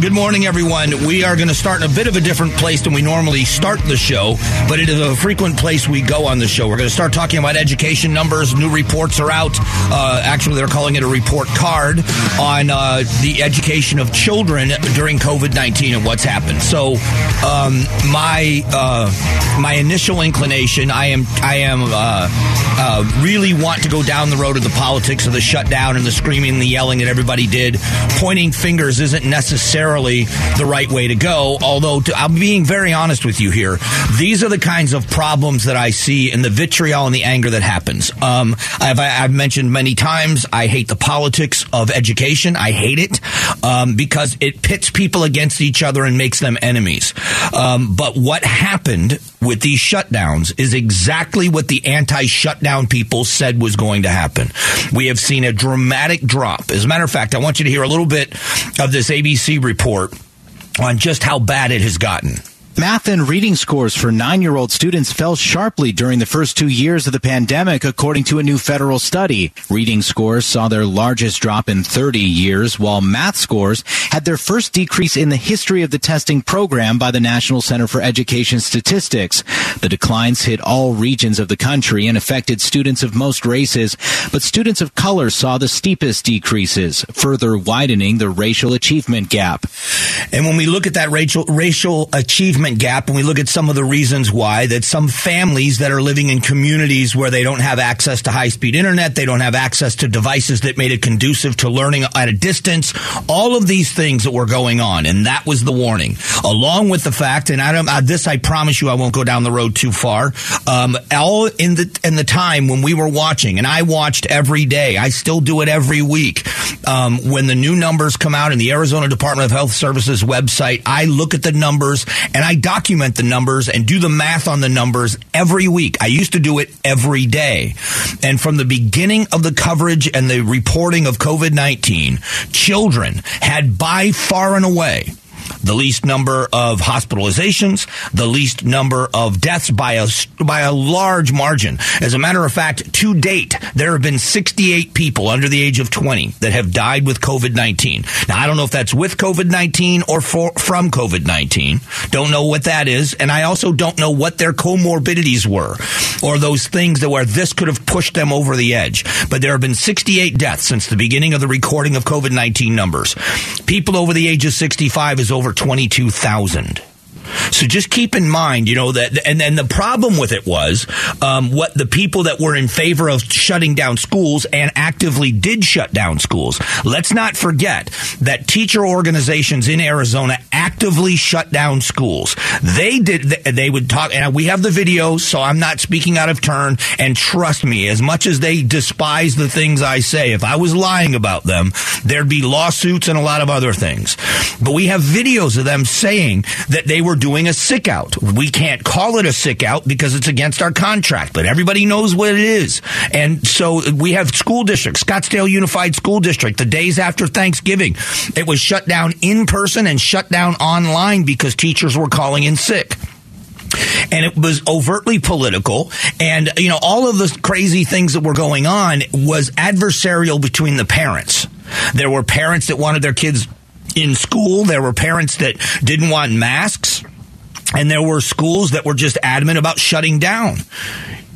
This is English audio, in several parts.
Good morning, everyone. We are going to start in a bit of a different place than we normally start the show, but it is a frequent place we go on the show. We're going to start talking about education numbers. New reports are out. Uh, actually, they're calling it a report card on uh, the education of children during COVID nineteen and what's happened. So, um, my uh, my initial inclination, I am I am uh, uh, really want to go down the road of the politics of the shutdown and the screaming and the yelling that everybody did. Pointing fingers isn't necessarily the right way to go. Although to, I'm being very honest with you here, these are the kinds of problems that I see in the vitriol and the anger that happens. Um, I've, I've, mentioned many times I hate the politics of education. I hate it um, because it pits people against each other and makes them enemies. Um, but what happened with these shutdowns is exactly what the anti-shutdown people said was going to happen. We have seen a dramatic drop. As a matter of fact, I want you to hear a little bit of this ABC report report on just how bad it has gotten. Math and reading scores for nine year old students fell sharply during the first two years of the pandemic, according to a new federal study. Reading scores saw their largest drop in 30 years, while math scores had their first decrease in the history of the testing program by the National Center for Education Statistics. The declines hit all regions of the country and affected students of most races, but students of color saw the steepest decreases, further widening the racial achievement gap. And when we look at that racial, racial achievement gap and we look at some of the reasons why that some families that are living in communities where they don't have access to high speed internet, they don't have access to devices that made it conducive to learning at a distance, all of these things that were going on. And that was the warning along with the fact, and I don't, this I promise you I won't go down the road too far. Um, all in the, in the time when we were watching and I watched every day, I still do it every week. Um, when the new numbers come out in the Arizona Department of Health Services website, I look at the numbers and I document the numbers and do the math on the numbers every week. I used to do it every day. And from the beginning of the coverage and the reporting of COVID 19, children had by far and away the least number of hospitalizations, the least number of deaths by a, by a large margin. As a matter of fact, to date, there have been 68 people under the age of 20 that have died with COVID-19. Now, I don't know if that's with COVID-19 or for, from COVID-19. Don't know what that is. And I also don't know what their comorbidities were or those things that where this could have pushed them over the edge. But there have been 68 deaths since the beginning of the recording of COVID-19 numbers. People over the age of 65 is over over 22,000. So just keep in mind, you know, that, and then the problem with it was um, what the people that were in favor of shutting down schools and actively did shut down schools. Let's not forget that teacher organizations in Arizona actively shut down schools. They did, they would talk, and we have the video, so I'm not speaking out of turn. And trust me, as much as they despise the things I say, if I was lying about them, there'd be lawsuits and a lot of other things. But we have videos of them saying that they were doing a sick out. We can't call it a sick out because it's against our contract, but everybody knows what it is. And so we have school districts, Scottsdale Unified School District, the days after Thanksgiving, it was shut down in person and shut down online because teachers were calling in sick and it was overtly political and you know all of the crazy things that were going on was adversarial between the parents there were parents that wanted their kids in school there were parents that didn't want masks and there were schools that were just adamant about shutting down.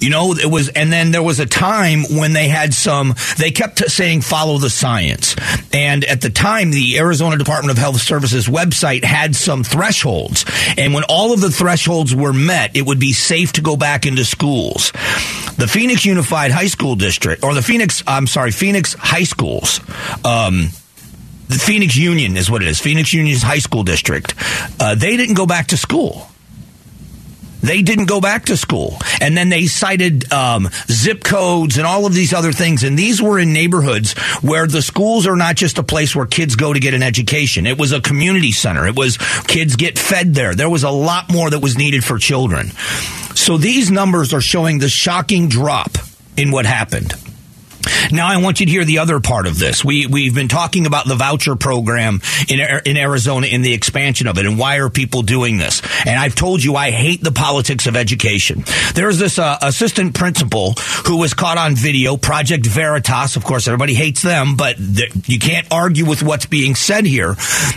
You know, it was, and then there was a time when they had some, they kept saying follow the science. And at the time, the Arizona Department of Health Services website had some thresholds. And when all of the thresholds were met, it would be safe to go back into schools. The Phoenix Unified High School District, or the Phoenix, I'm sorry, Phoenix High Schools, um, the Phoenix Union is what it is. Phoenix Union's high school district. Uh, they didn't go back to school. They didn't go back to school. And then they cited um, zip codes and all of these other things. And these were in neighborhoods where the schools are not just a place where kids go to get an education. It was a community center. It was kids get fed there. There was a lot more that was needed for children. So these numbers are showing the shocking drop in what happened. Now I want you to hear the other part of this. We we've been talking about the voucher program in in Arizona in the expansion of it and why are people doing this? And I've told you I hate the politics of education. There's this uh, assistant principal who was caught on video, Project Veritas. Of course, everybody hates them, but th- you can't argue with what's being said here.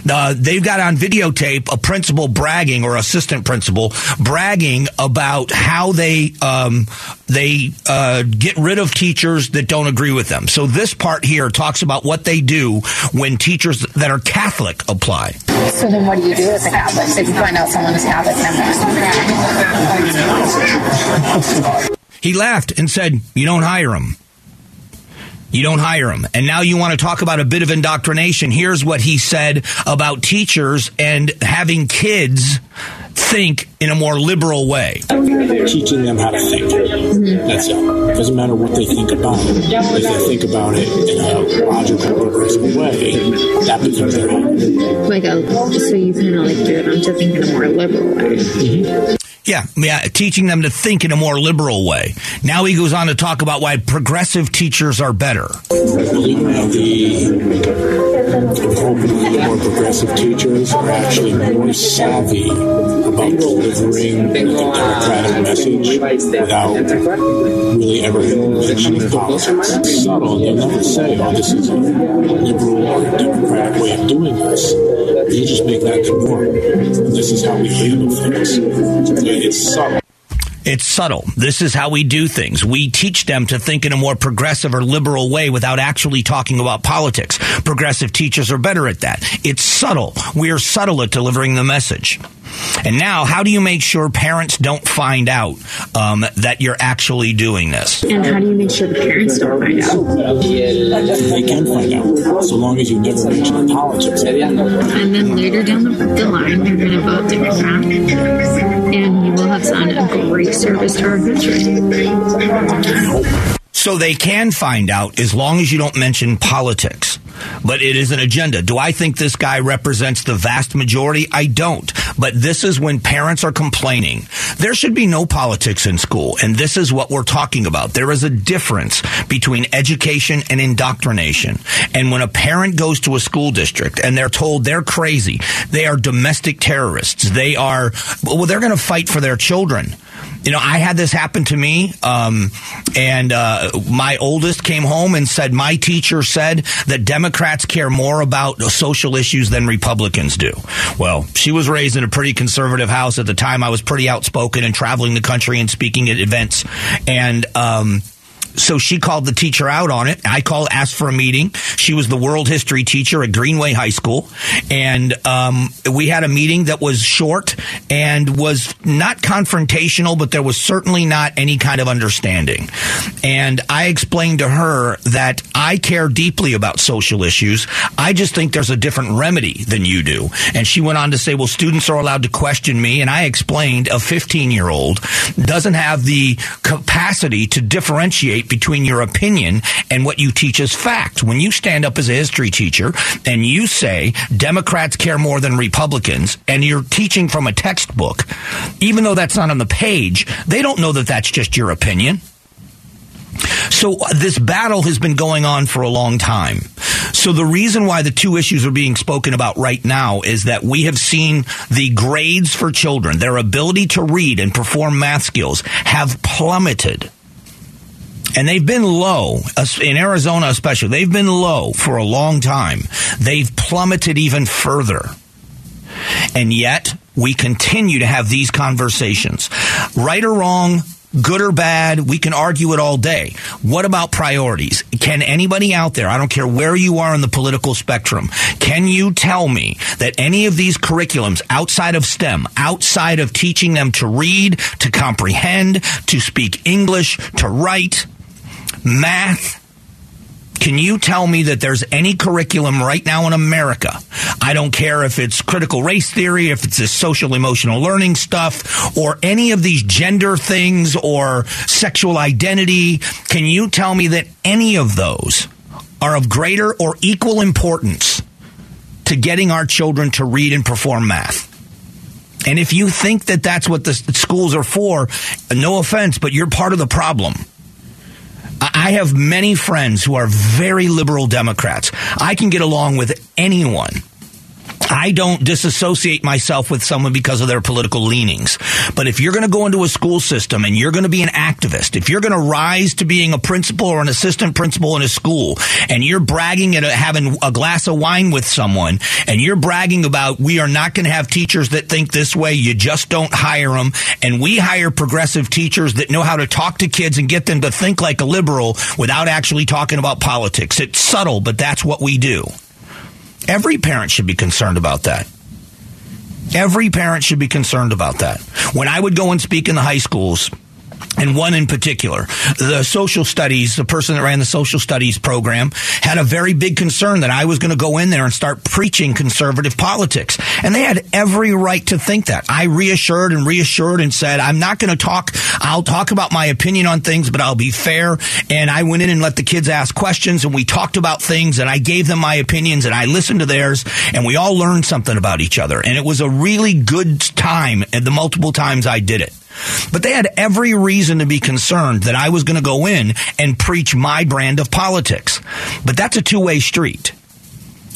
Uh, they've got on videotape a principal bragging or assistant principal bragging about how they um, they uh, get rid of teachers that don't agree with them. So this part here talks about what they do when teachers that are Catholic apply. So then what do you do as a Catholic if you find out someone is Catholic? he laughed and said, you don't hire them. You don't hire them. And now you want to talk about a bit of indoctrination. Here's what he said about teachers and having kids think in a more liberal way. Teaching them how to think. Mm-hmm. That's it. it. Doesn't matter what they think about it. If they think about it in a logical, progressive way, that becomes their own. Like a, so you kind of like get them to think in a more liberal way. Mm-hmm. Yeah, yeah, teaching them to think in a more liberal way. Now he goes on to talk about why progressive teachers are better. I'm hoping the more progressive teachers are actually more savvy about delivering the democratic message without really ever mentioning politics. Subtle. They'll never say, oh, this is a liberal or democratic way of doing this. You just make that the norm. This is how we handle things. It's subtle. It's subtle. This is how we do things. We teach them to think in a more progressive or liberal way without actually talking about politics. Progressive teachers are better at that. It's subtle. We are subtle at delivering the message. And now, how do you make sure parents don't find out um, that you're actually doing this? And how do you make sure the parents don't find out? They can find out, so long as you never mention politics. And then later down the, the line, you're going to vote Democrat and you will have done a great service to our country. So they can find out as long as you don't mention politics. But it is an agenda. Do I think this guy represents the vast majority? I don't. But this is when parents are complaining. There should be no politics in school. And this is what we're talking about. There is a difference between education and indoctrination. And when a parent goes to a school district and they're told they're crazy, they are domestic terrorists, they are, well, they're going to fight for their children. You know, I had this happen to me, um, and uh, my oldest came home and said, My teacher said that Democrats care more about social issues than Republicans do. Well, she was raised in pretty conservative house. At the time, I was pretty outspoken and traveling the country and speaking at events. And, um, so she called the teacher out on it. I called, asked for a meeting. She was the world history teacher at Greenway High School. And um, we had a meeting that was short and was not confrontational, but there was certainly not any kind of understanding. And I explained to her that I care deeply about social issues. I just think there's a different remedy than you do. And she went on to say, well, students are allowed to question me. And I explained a 15 year old doesn't have the capacity to differentiate between your opinion and what you teach as fact. When you stand up as a history teacher and you say Democrats care more than Republicans and you're teaching from a textbook, even though that's not on the page, they don't know that that's just your opinion. So uh, this battle has been going on for a long time. So the reason why the two issues are being spoken about right now is that we have seen the grades for children, their ability to read and perform math skills have plummeted and they've been low in Arizona, especially. They've been low for a long time. They've plummeted even further. And yet, we continue to have these conversations. Right or wrong, good or bad, we can argue it all day. What about priorities? Can anybody out there, I don't care where you are in the political spectrum, can you tell me that any of these curriculums outside of STEM, outside of teaching them to read, to comprehend, to speak English, to write, math. Can you tell me that there's any curriculum right now in America? I don't care if it's critical race theory, if it's this social emotional learning stuff, or any of these gender things or sexual identity. Can you tell me that any of those are of greater or equal importance to getting our children to read and perform math? And if you think that that's what the schools are for, no offense, but you're part of the problem. I have many friends who are very liberal Democrats. I can get along with anyone. I don't disassociate myself with someone because of their political leanings. But if you're going to go into a school system and you're going to be an activist, if you're going to rise to being a principal or an assistant principal in a school and you're bragging at having a glass of wine with someone and you're bragging about we are not going to have teachers that think this way, you just don't hire them. And we hire progressive teachers that know how to talk to kids and get them to think like a liberal without actually talking about politics. It's subtle, but that's what we do. Every parent should be concerned about that. Every parent should be concerned about that. When I would go and speak in the high schools, and one in particular. The social studies, the person that ran the social studies program had a very big concern that I was going to go in there and start preaching conservative politics. And they had every right to think that. I reassured and reassured and said, I'm not going to talk. I'll talk about my opinion on things, but I'll be fair. And I went in and let the kids ask questions and we talked about things and I gave them my opinions and I listened to theirs and we all learned something about each other. And it was a really good time and the multiple times I did it. But they had every reason to be concerned that I was going to go in and preach my brand of politics. But that's a two way street.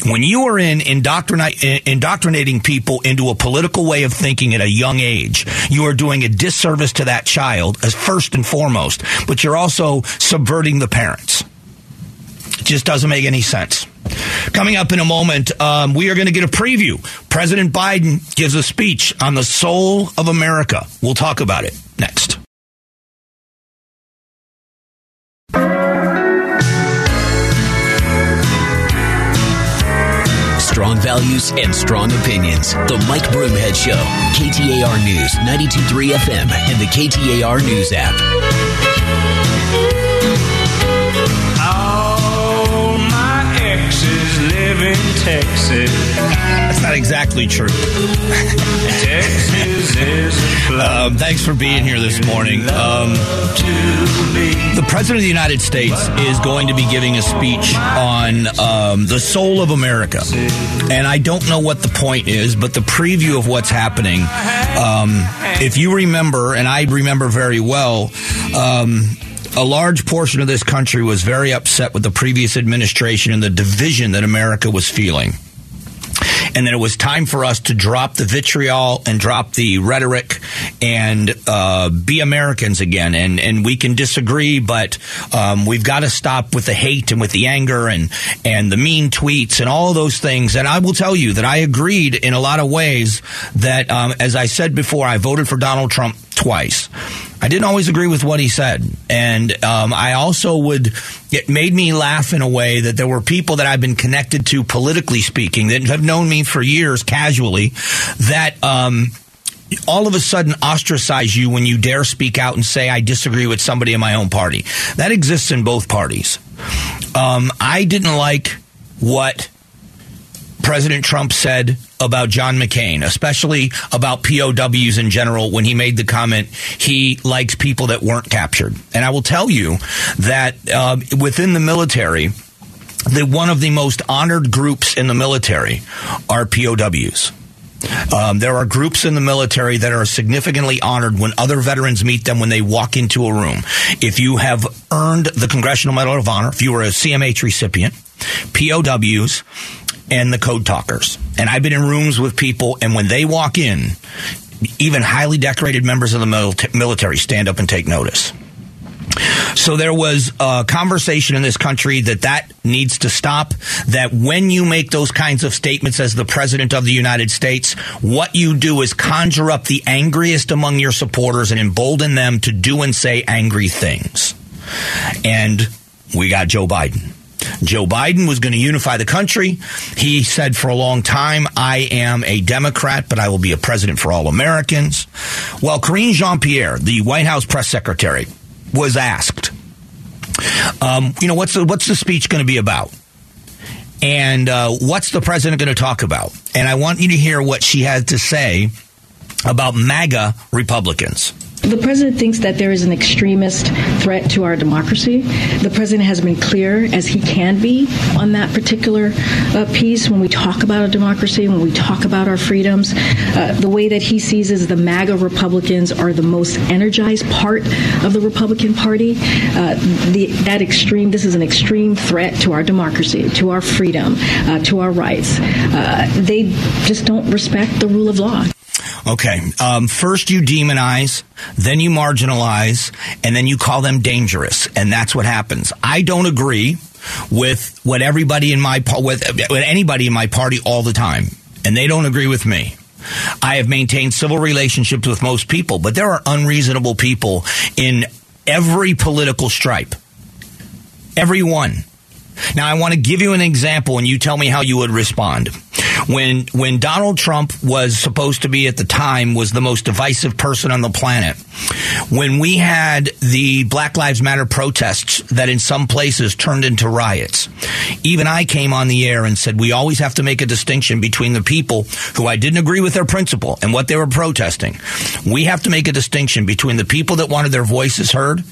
When you are in indoctrinating people into a political way of thinking at a young age, you are doing a disservice to that child as first and foremost, but you're also subverting the parents. It just doesn't make any sense. Coming up in a moment, um, we are going to get a preview. President Biden gives a speech on the soul of America. We'll talk about it next. Strong values and strong opinions. The Mike Broomhead Show. KTAR News, 92.3 FM, and the KTAR News app. All my exes live in Texas. Not exactly true. Texas is um, thanks for being here this morning. Um, the President of the United States is going to be giving a speech on um, the soul of America. And I don't know what the point is, but the preview of what's happening, um, if you remember, and I remember very well, um, a large portion of this country was very upset with the previous administration and the division that America was feeling. And then it was time for us to drop the vitriol and drop the rhetoric and uh, be Americans again. And and we can disagree, but um, we've got to stop with the hate and with the anger and and the mean tweets and all those things. And I will tell you that I agreed in a lot of ways that, um, as I said before, I voted for Donald Trump twice. I didn't always agree with what he said. And um, I also would, it made me laugh in a way that there were people that I've been connected to, politically speaking, that have known me for years casually, that, um, all of a sudden ostracize you when you dare speak out and say I disagree with somebody in my own party. That exists in both parties. Um, I didn't like what President Trump said about John McCain, especially about POWs in general, when he made the comment he likes people that weren't captured. And I will tell you that uh, within the military, the one of the most honored groups in the military are POWs. Um, there are groups in the military that are significantly honored when other veterans meet them when they walk into a room. If you have earned the Congressional Medal of Honor, if you were a CMH recipient, POWs and the code talkers. And I've been in rooms with people, and when they walk in, even highly decorated members of the military stand up and take notice. So there was a conversation in this country that that needs to stop. That when you make those kinds of statements as the president of the United States, what you do is conjure up the angriest among your supporters and embolden them to do and say angry things. And we got Joe Biden. Joe Biden was going to unify the country. He said for a long time, I am a Democrat, but I will be a president for all Americans. Well, Karine Jean Pierre, the White House press secretary, was asked, um, you know, what's the, what's the speech going to be about? And uh, what's the president going to talk about? And I want you to hear what she had to say about MAGA Republicans. The president thinks that there is an extremist threat to our democracy. The president has been clear, as he can be, on that particular uh, piece when we talk about a democracy, when we talk about our freedoms. Uh, the way that he sees is the MAGA Republicans are the most energized part of the Republican Party. Uh, the, that extreme, this is an extreme threat to our democracy, to our freedom, uh, to our rights. Uh, they just don't respect the rule of law. Okay. Um, first you demonize, then you marginalize, and then you call them dangerous, and that's what happens. I don't agree with what everybody in my with, with anybody in my party all the time, and they don't agree with me. I have maintained civil relationships with most people, but there are unreasonable people in every political stripe. Every one. Now, I want to give you an example, and you tell me how you would respond. When when Donald Trump was supposed to be at the time was the most divisive person on the planet, when we had the Black Lives Matter protests that in some places turned into riots, even I came on the air and said we always have to make a distinction between the people who I didn't agree with their principle and what they were protesting. We have to make a distinction between the people that wanted their voices heard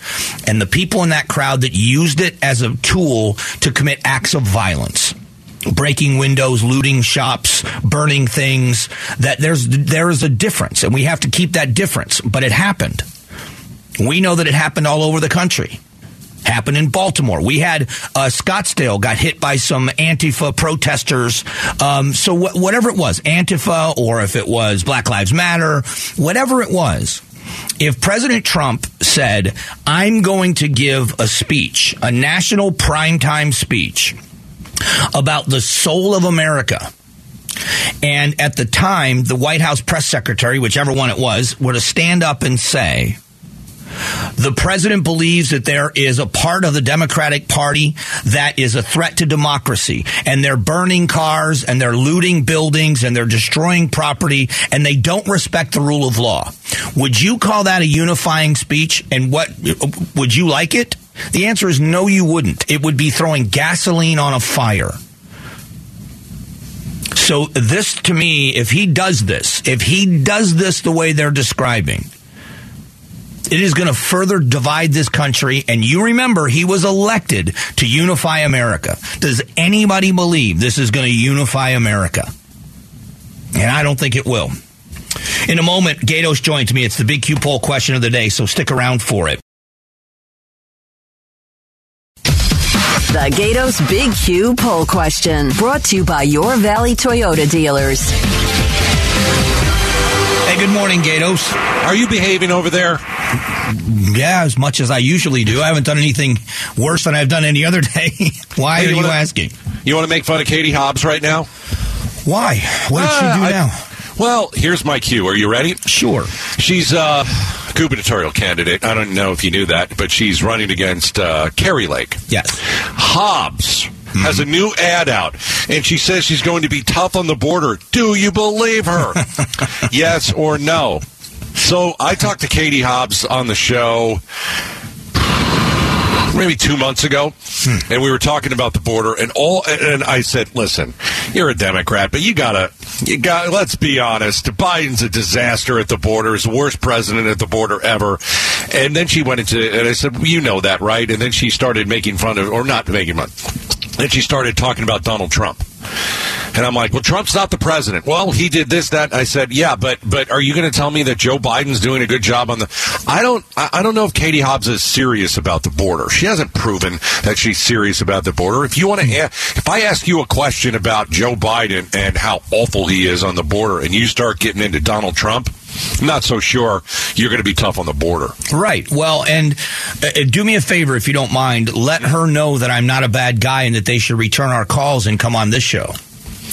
and the people in that crowd that used it as a tool to commit acts of violence breaking windows, looting shops, burning things. That there's there is a difference, and we have to keep that difference. But it happened. We know that it happened all over the country. Happened in Baltimore. We had uh, Scottsdale got hit by some Antifa protesters. Um, so wh- whatever it was, Antifa, or if it was Black Lives Matter, whatever it was, if President Trump said, I'm going to give a speech, a national primetime speech about the soul of America, and at the time, the White House press secretary, whichever one it was, were to stand up and say, the president believes that there is a part of the Democratic Party that is a threat to democracy, and they're burning cars, and they're looting buildings, and they're destroying property, and they don't respect the rule of law. Would you call that a unifying speech? And what would you like it? The answer is no, you wouldn't. It would be throwing gasoline on a fire. So, this to me, if he does this, if he does this the way they're describing, it is going to further divide this country. And you remember, he was elected to unify America. Does anybody believe this is going to unify America? And I don't think it will. In a moment, Gaydos joins me. It's the Big Q poll question of the day, so stick around for it. The Gaydos Big Q poll question brought to you by your Valley Toyota dealers. Hey, good morning, Gaydos. Are you behaving over there? Yeah, as much as I usually do. I haven't done anything worse than I've done any other day. Why Hey, are you you wanna- asking? You want to make fun of Katie Hobbs right now? Why? What did Uh, she do I- now? Well, here's my cue. Are you ready? Sure. She's a gubernatorial candidate. I don't know if you knew that, but she's running against uh, Kari Lake. Yes. Hobbs has a new ad out, and she says she's going to be tough on the border. Do you believe her? yes or no? So I talked to Katie Hobbs on the show maybe two months ago, and we were talking about the border, and all, and I said, "Listen, you're a Democrat, but you gotta, you got. Let's be honest. Biden's a disaster at the border. He's the worst president at the border ever." And then she went into, and I said, well, "You know that, right?" And then she started making fun of, or not making fun. Then she started talking about Donald Trump. And I'm like, well, Trump's not the president. Well, he did this, that. I said, yeah, but but are you going to tell me that Joe Biden's doing a good job on the? I don't I don't know if Katie Hobbs is serious about the border. She hasn't proven that she's serious about the border. If you want to, if I ask you a question about Joe Biden and how awful he is on the border, and you start getting into Donald Trump, I'm not so sure you're going to be tough on the border. Right. Well, and uh, do me a favor if you don't mind. Let her know that I'm not a bad guy and that they should return our calls and come on this show.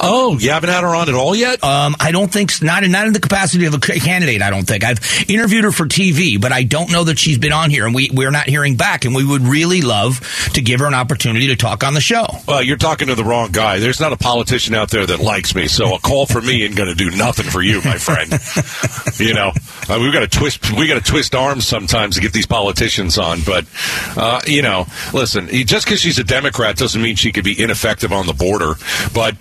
Oh, you haven't had her on at all yet? Um, I don't think not in, not in the capacity of a candidate. I don't think I've interviewed her for TV, but I don't know that she's been on here, and we we're not hearing back. And we would really love to give her an opportunity to talk on the show. Well, you're talking to the wrong guy. There's not a politician out there that likes me, so a call for me ain't going to do nothing for you, my friend. you know, uh, we've got to twist. We got to twist arms sometimes to get these politicians on. But uh, you know, listen, just because she's a Democrat doesn't mean she could be ineffective on the border. But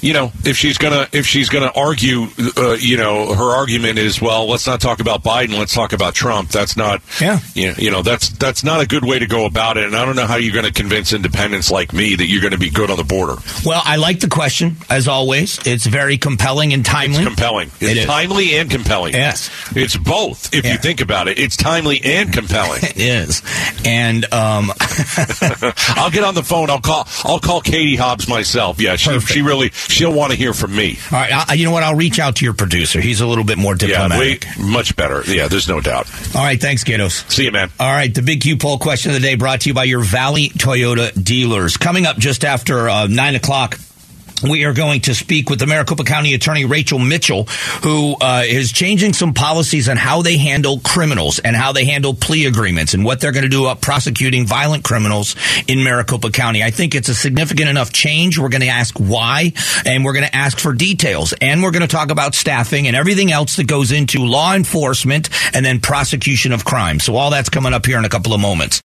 you know, if she's gonna if she's gonna argue, uh, you know, her argument is, well, let's not talk about Biden, let's talk about Trump. That's not, Yeah. you know, you know, that's that's not a good way to go about it. And I don't know how you're going to convince independents like me that you're going to be good on the border. Well, I like the question as always. It's very compelling and timely. It's compelling. It's It timely and compelling. Yes. it's both. If Yeah. you think about it, it's timely and compelling. It is, and um, I'll get on the phone. I'll call. I'll call Katie Hobbs myself. Yeah, she Perfect. she really she'll want to hear from me. all right. I, you know what? I'll reach out to your producer. He's a little bit more Yeah, diplomatic. way, much better. Yeah, there's no doubt. All right. Thanks, Gaydos. See you, man. All right, the big Q poll question of the day brought to you by your Valley Toyota dealers. Coming up just after uh, nine o'clock. We are going to speak with the Maricopa County Attorney Rachel Mitchell, who uh, is changing some policies on how they handle criminals and how they handle plea agreements and what they're going to do about prosecuting violent criminals in Maricopa County. I think it's a significant enough change. We're going to ask why, and we're going to ask for details, and we're going to talk about staffing and everything else that goes into law enforcement and then prosecution of crime. So all that's coming up here in a couple of moments.